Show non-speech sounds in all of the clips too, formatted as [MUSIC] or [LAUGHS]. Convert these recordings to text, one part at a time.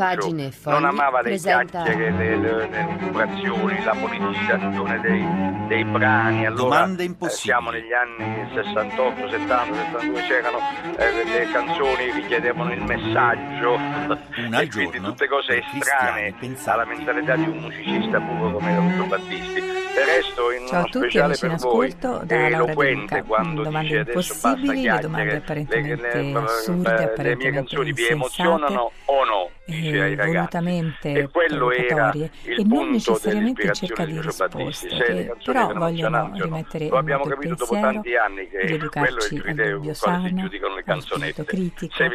pagine fogli non amava presenta... le chiacchiere, le, le, la politicizzazione dei, dei brani. Allora, Domande eh, impossibili. siamo negli anni 68, 70, 72, c'erano eh, le canzoni richiedevano il messaggio Una [LAUGHS] e quindi tutte cose estranee alla mentalità di un musicista puro come era Lucio Battisti. Per resto in Ciao a tutti, amici in ascolto, da Laura De eloquente Luca. quando Domande impossibili, le domande apparentemente le- le- assurde, apparentemente insensate, no? Ai eh, volutamente E provocatorie e non necessariamente cerca di risposte, che però vogliono rimettere in abbiamo moto il capito dopo pensiero, tanti anni che quello è rieducarci il al dubbio sano, canzonette. spirito critico, Se,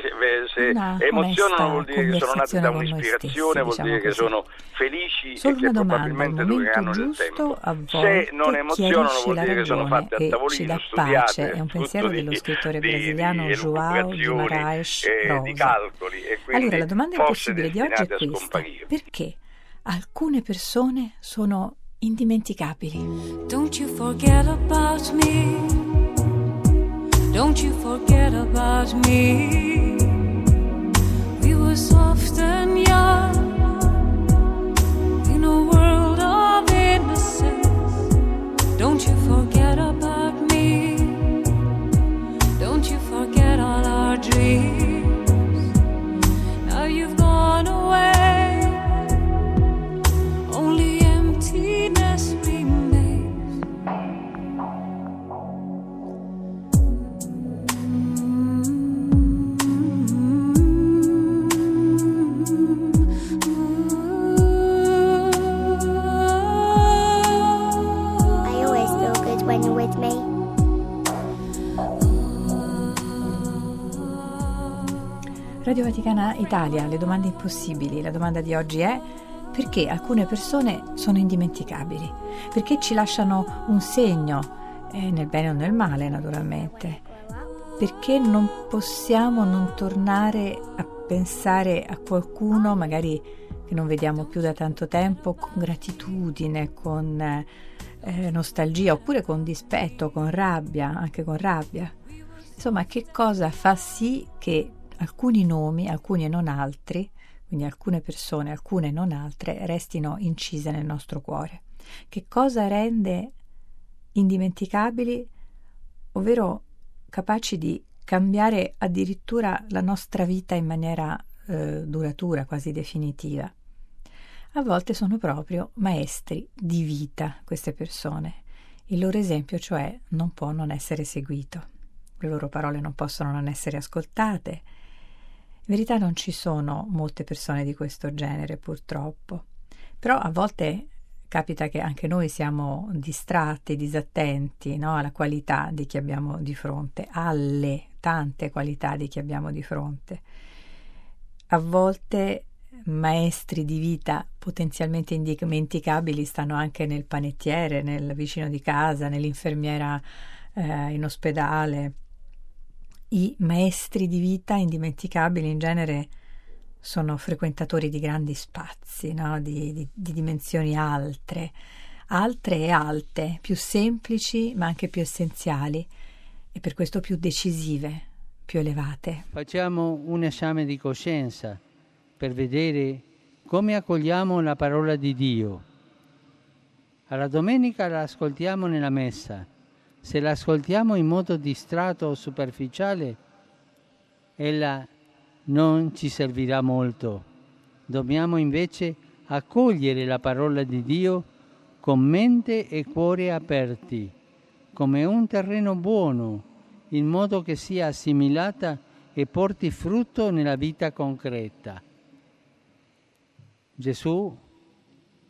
se una emozionano vuol dire che sono nati da un'ispirazione, vuol stessi, dire che diciamo sono felici Solo e che probabilmente al dureranno nel giusto, tempo. A Se volte non emozionano chiarisce vuol la dire che sono ragione fatte a e ci tavolino, dà studiate, pace. È un pensiero di- dello scrittore di- brasiliano di João elucubrazioni Guimarães e di Rosa. calcoli e Allora, la domanda impossibile di oggi è questa. Perché alcune persone sono indimenticabili? Don't you forget about me. Don't you forget about me. We were soft Vaticana Italia, le domande impossibili. La domanda di oggi è perché alcune persone sono indimenticabili? Perché ci lasciano un segno, eh, nel bene o nel male naturalmente? Perché non possiamo non tornare a pensare a qualcuno magari che non vediamo più da tanto tempo con gratitudine, con eh, nostalgia oppure con dispetto, con rabbia, anche con rabbia? Insomma, che cosa fa sì che alcuni nomi, alcuni e non altri, quindi alcune persone, alcune e non altre, restino incise nel nostro cuore? Che cosa rende indimenticabili, ovvero capaci di cambiare addirittura la nostra vita in maniera eh, duratura, quasi definitiva? A volte sono proprio maestri di vita queste persone. Il loro esempio, cioè, non può non essere seguito le loro parole non possono non essere ascoltate. In verità non ci sono molte persone di questo genere, purtroppo. Però a volte capita che anche noi siamo distratti, disattenti no? alla qualità di chi abbiamo di fronte, alle tante qualità di chi abbiamo di fronte. A volte maestri di vita potenzialmente indimenticabili stanno anche nel panettiere, nel vicino di casa, nell'infermiera eh, in ospedale. I maestri di vita indimenticabili in genere sono frequentatori di grandi spazi, no? di, di, di dimensioni altre, altre e alte, più semplici ma anche più essenziali e per questo più decisive, più elevate. Facciamo un esame di coscienza per vedere come accogliamo la parola di Dio. Alla domenica la ascoltiamo nella messa. Se la ascoltiamo in modo distratto o superficiale, ella non ci servirà molto. Dobbiamo invece accogliere la parola di Dio con mente e cuore aperti, come un terreno buono, in modo che sia assimilata e porti frutto nella vita concreta. Gesù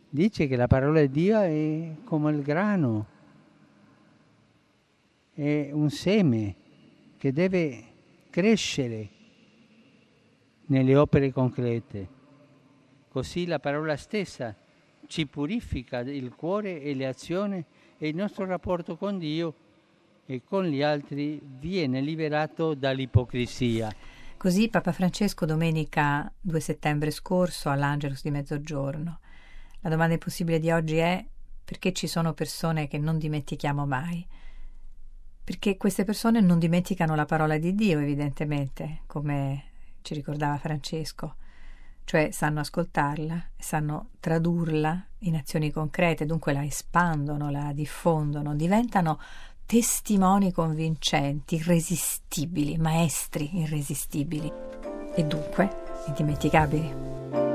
dice che la parola di Dio è come il grano, è un seme che deve crescere nelle opere concrete. Così la parola stessa ci purifica il cuore e le azioni e il nostro rapporto con Dio e con gli altri viene liberato dall'ipocrisia. Così Papa Francesco domenica 2 settembre scorso all'Angelus di mezzogiorno. La domanda impossibile di oggi è perché ci sono persone che non dimentichiamo mai? Perché queste persone non dimenticano la parola di Dio, evidentemente, come ci ricordava Francesco. cioè sanno ascoltarla, sanno tradurla in azioni concrete, dunque la espandono, la diffondono, diventano testimoni convincenti, irresistibili, maestri irresistibili e dunque indimenticabili.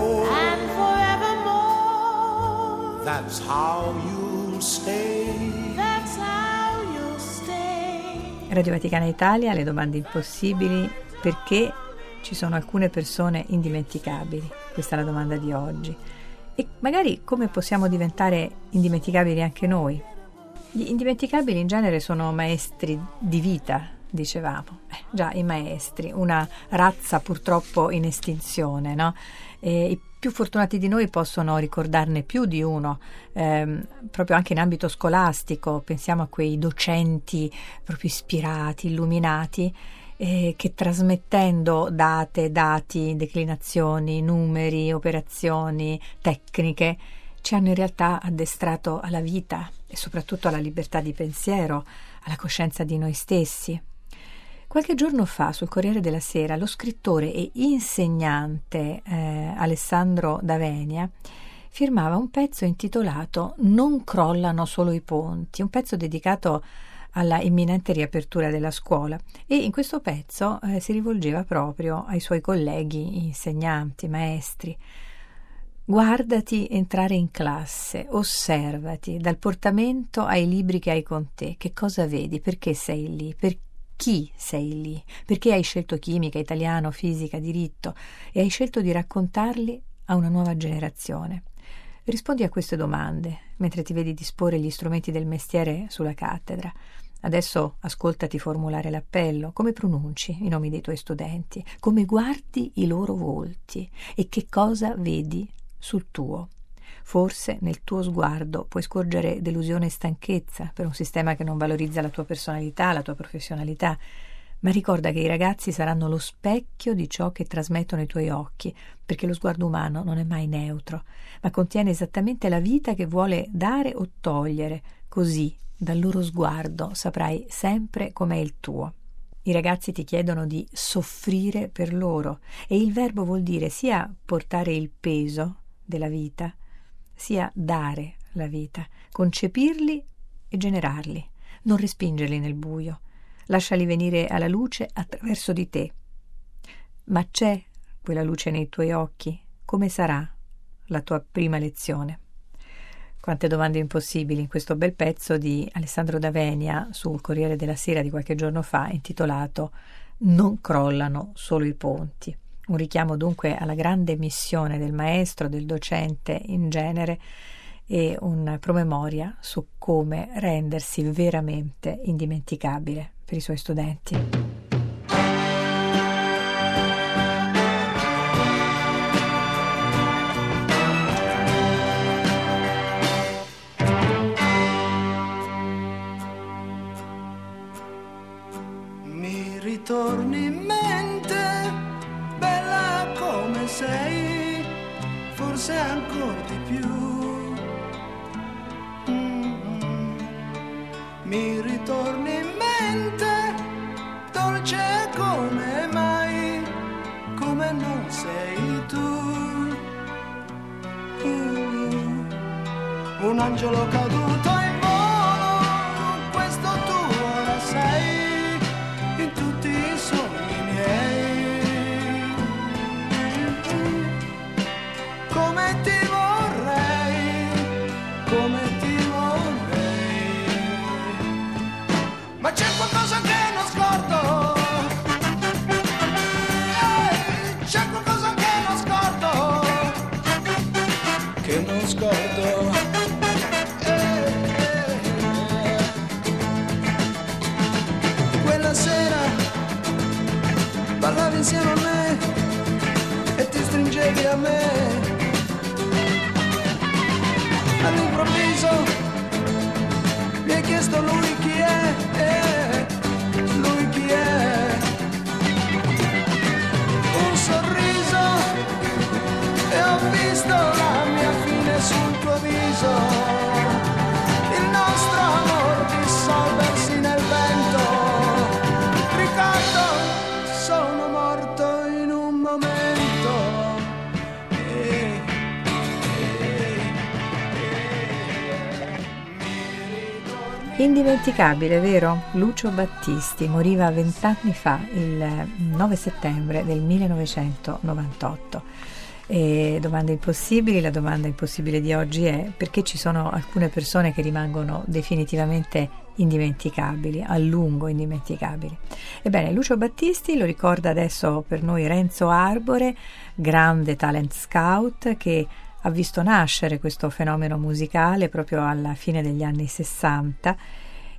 That's how you'll stay. that's how you'll stay. Radio Vaticana Italia, le domande impossibili, perché ci sono alcune persone indimenticabili? Questa è la domanda di oggi. E magari come possiamo diventare indimenticabili anche noi? Gli indimenticabili in genere sono maestri di vita, dicevamo. Eh, già, i maestri, una razza purtroppo in estinzione, no? E più fortunati di noi possono ricordarne più di uno, ehm, proprio anche in ambito scolastico. Pensiamo a quei docenti proprio ispirati, illuminati, eh, che trasmettendo date, dati, declinazioni, numeri, operazioni, tecniche, ci hanno in realtà addestrato alla vita e soprattutto alla libertà di pensiero, alla coscienza di noi stessi. Qualche giorno fa sul Corriere della Sera lo scrittore e insegnante eh, Alessandro Davenia firmava un pezzo intitolato Non crollano solo i ponti, un pezzo dedicato alla imminente riapertura della scuola. E in questo pezzo eh, si rivolgeva proprio ai suoi colleghi insegnanti, maestri. Guardati entrare in classe, osservati dal portamento ai libri che hai con te, che cosa vedi, perché sei lì, per chi sei lì, perché hai scelto chimica, italiano, fisica, diritto e hai scelto di raccontarli a una nuova generazione. Rispondi a queste domande mentre ti vedi disporre gli strumenti del mestiere sulla cattedra. Adesso ascoltati formulare l'appello, come pronunci i nomi dei tuoi studenti, come guardi i loro volti e che cosa vedi sul tuo. Forse nel tuo sguardo puoi scorgere delusione e stanchezza per un sistema che non valorizza la tua personalità, la tua professionalità, ma ricorda che i ragazzi saranno lo specchio di ciò che trasmettono i tuoi occhi, perché lo sguardo umano non è mai neutro, ma contiene esattamente la vita che vuole dare o togliere, così dal loro sguardo saprai sempre com'è il tuo. I ragazzi ti chiedono di soffrire per loro e il verbo vuol dire sia portare il peso della vita, sia dare la vita, concepirli e generarli, non respingerli nel buio, lasciali venire alla luce attraverso di te. Ma c'è quella luce nei tuoi occhi? Come sarà la tua prima lezione? Quante domande impossibili in questo bel pezzo di Alessandro Davenia sul Corriere della Sera di qualche giorno fa, intitolato Non crollano solo i ponti. Un richiamo dunque alla grande missione del maestro, del docente in genere e un promemoria su come rendersi veramente indimenticabile per i suoi studenti. Mi ritorni in mente, come sei, forse ancora di più. Mm. Mi ritorni in mente, dolce come mai, come non sei tu. Mm. Un angelo caduto All'improvviso mi hai chiesto lui chi è, eh, lui chi è. Un sorriso e ho visto la mia fine sul tuo viso. Indimenticabile, vero? Lucio Battisti moriva vent'anni fa, il 9 settembre del 1998. E domande impossibili, la domanda impossibile di oggi è perché ci sono alcune persone che rimangono definitivamente indimenticabili, a lungo indimenticabili. Ebbene, Lucio Battisti lo ricorda adesso per noi Renzo Arbore, grande talent scout che ha visto nascere questo fenomeno musicale proprio alla fine degli anni 60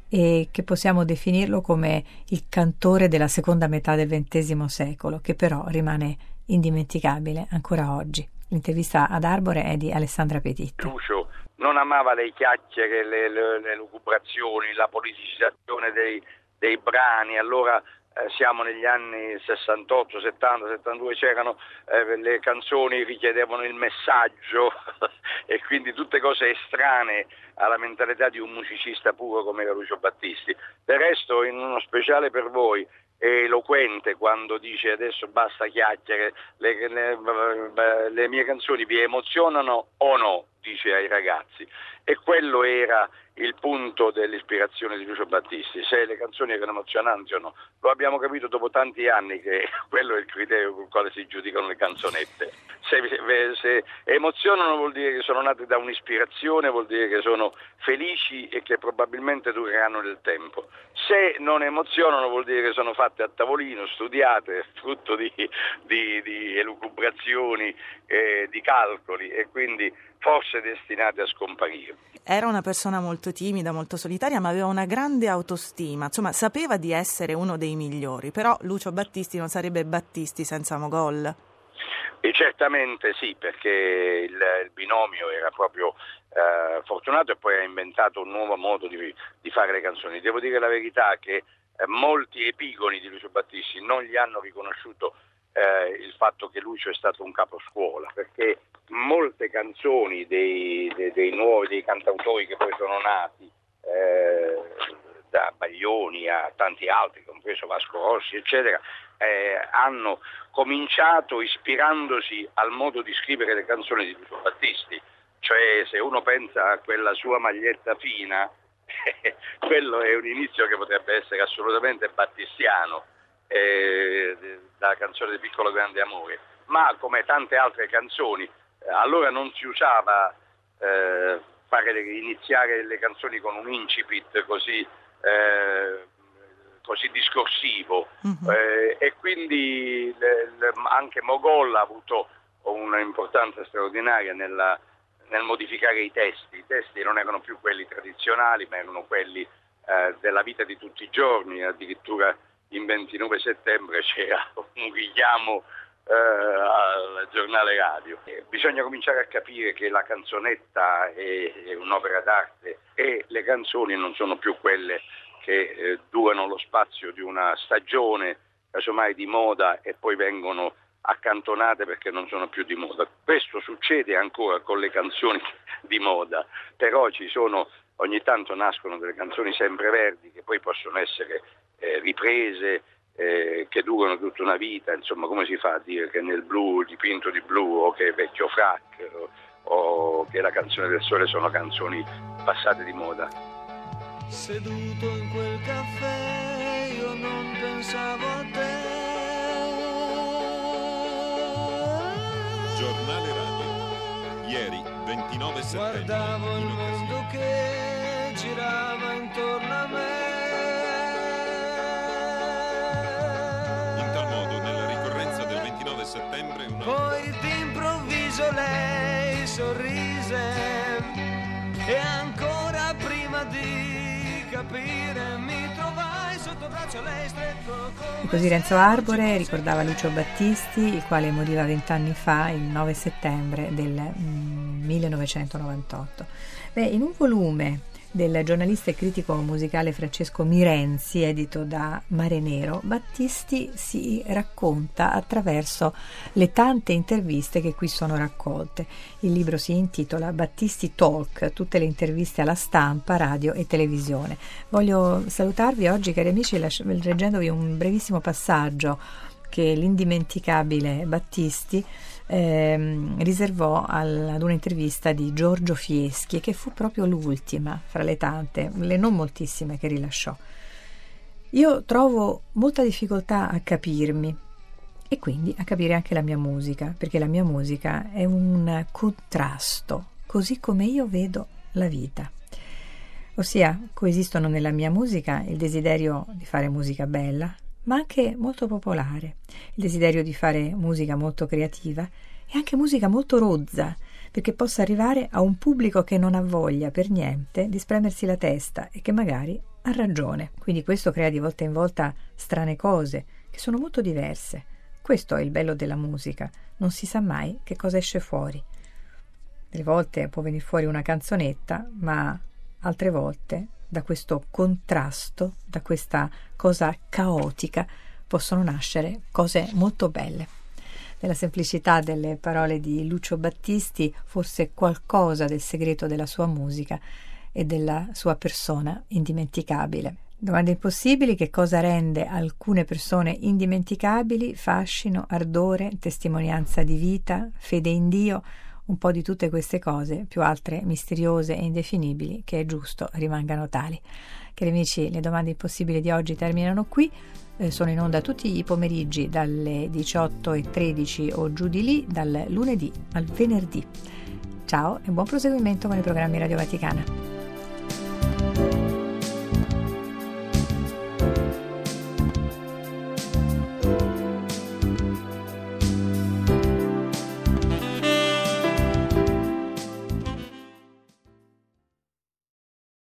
e che possiamo definirlo come il cantore della seconda metà del XX secolo, che però rimane indimenticabile ancora oggi. L'intervista ad Arbore è di Alessandra Petit. Lucio non amava le chiacchiere, le, le, le lucubrazioni, la politicizzazione dei, dei brani, allora eh, siamo negli anni 68, 70, 72, c'erano eh, le canzoni richiedevano il messaggio [LAUGHS] e quindi tutte cose estranee alla mentalità di un musicista puro come Lucio Battisti. Del resto in uno speciale per voi è eloquente quando dice adesso basta chiacchiere, le, le, le mie canzoni vi emozionano o no, dice ai ragazzi. E quello era il punto dell'ispirazione di Lucio Battisti, se le canzoni erano emozionanti o no. Lo abbiamo capito dopo tanti anni che [LAUGHS] quello è il criterio con il quale si giudicano le canzonette. Se, se emozionano vuol dire che sono nate da un'ispirazione, vuol dire che sono felici e che probabilmente dureranno nel tempo. Se non emozionano vuol dire che sono fatte a tavolino, studiate, [LAUGHS] frutto di, di, di elucubrazioni, eh, di calcoli e quindi forse destinate a scomparire. Era una persona molto timida, molto solitaria, ma aveva una grande autostima, insomma sapeva di essere uno dei migliori, però Lucio Battisti non sarebbe Battisti senza Mogol. E certamente sì, perché il, il binomio era proprio eh, fortunato e poi ha inventato un nuovo modo di, di, fare le canzoni. Devo dire la verità che eh, molti epigoni di Lucio Battisti non gli hanno riconosciuto eh, il fatto che Lucio è stato un caposcuola, perché molte canzoni dei, dei, dei nuovi, dei cantautori che poi sono nati, eh, da Baglioni a tanti altri, compreso Vasco Rossi, eccetera, eh, hanno cominciato ispirandosi al modo di scrivere le canzoni di Lucio Battisti. Cioè, se uno pensa a quella sua maglietta fina, [LAUGHS] quello è un inizio che potrebbe essere assolutamente battistiano, eh, la canzone di Piccolo Grande Amore. Ma come tante altre canzoni, eh, allora non si usava eh, fare, iniziare le canzoni con un incipit così eh, così discorsivo eh, e quindi le, le, anche Mogol ha avuto un'importanza straordinaria nella, nel modificare i testi. I testi non erano più quelli tradizionali, ma erano quelli eh, della vita di tutti i giorni, addirittura in 29 settembre [LAUGHS] c'era un richiamo eh, al giornale radio. E bisogna cominciare a capire che la canzonetta è, è un'opera d'arte e le canzoni non sono più quelle che eh, durano lo spazio di una stagione, casomai di moda, e poi vengono accantonate perché non sono più di moda. Questo succede ancora con le canzoni [LAUGHS] di moda, però ci sono, ogni tanto nascono delle canzoni sempreverdi che poi possono essere eh, riprese, eh, che durano tutta una vita, insomma come si fa a dire che nel blu, dipinto di blu, o che è vecchio frac, o, o che la canzone del sole sono canzoni passate di moda. Seduto in quel caffè io non pensavo a te. Giornale Radio. Ieri, 29 settembre. Guardavo il mondo che girava intorno a me. Sorrise e ancora prima di capire mi trovai sotto braccio lei stretto come E così Renzo Arbore ricordava Lucio Battisti, il quale moriva vent'anni fa, il 9 settembre del mm, 1998. Beh, in un volume del giornalista e critico musicale Francesco Mirenzi, edito da Mare Nero, Battisti si racconta attraverso le tante interviste che qui sono raccolte. Il libro si intitola Battisti Talk, tutte le interviste alla stampa, radio e televisione. Voglio salutarvi oggi, cari amici, leggendovi un brevissimo passaggio che l'indimenticabile Battisti ehm, riservò al- ad un'intervista di Giorgio Fieschi, che fu proprio l'ultima fra le tante, le non moltissime che rilasciò. Io trovo molta difficoltà a capirmi e quindi a capire anche la mia musica, perché la mia musica è un contrasto, così come io vedo la vita. Ossia, coesistono nella mia musica il desiderio di fare musica bella, ma anche molto popolare, il desiderio di fare musica molto creativa e anche musica molto rozza, perché possa arrivare a un pubblico che non ha voglia per niente di spremersi la testa e che magari ha ragione. Quindi questo crea di volta in volta strane cose, che sono molto diverse. Questo è il bello della musica, non si sa mai che cosa esce fuori. Delle volte può venire fuori una canzonetta, ma altre volte da questo contrasto, da questa cosa caotica, possono nascere cose molto belle. Nella semplicità delle parole di Lucio Battisti, forse qualcosa del segreto della sua musica e della sua persona indimenticabile. Domande impossibili, che cosa rende alcune persone indimenticabili? Fascino, ardore, testimonianza di vita, fede in Dio, un po' di tutte queste cose, più altre misteriose e indefinibili, che è giusto rimangano tali. Cari amici, le domande impossibili di oggi terminano qui. Eh, sono in onda tutti i pomeriggi dalle 18.13 o giù di lì, dal lunedì al venerdì. Ciao e buon proseguimento con i programmi Radio Vaticana.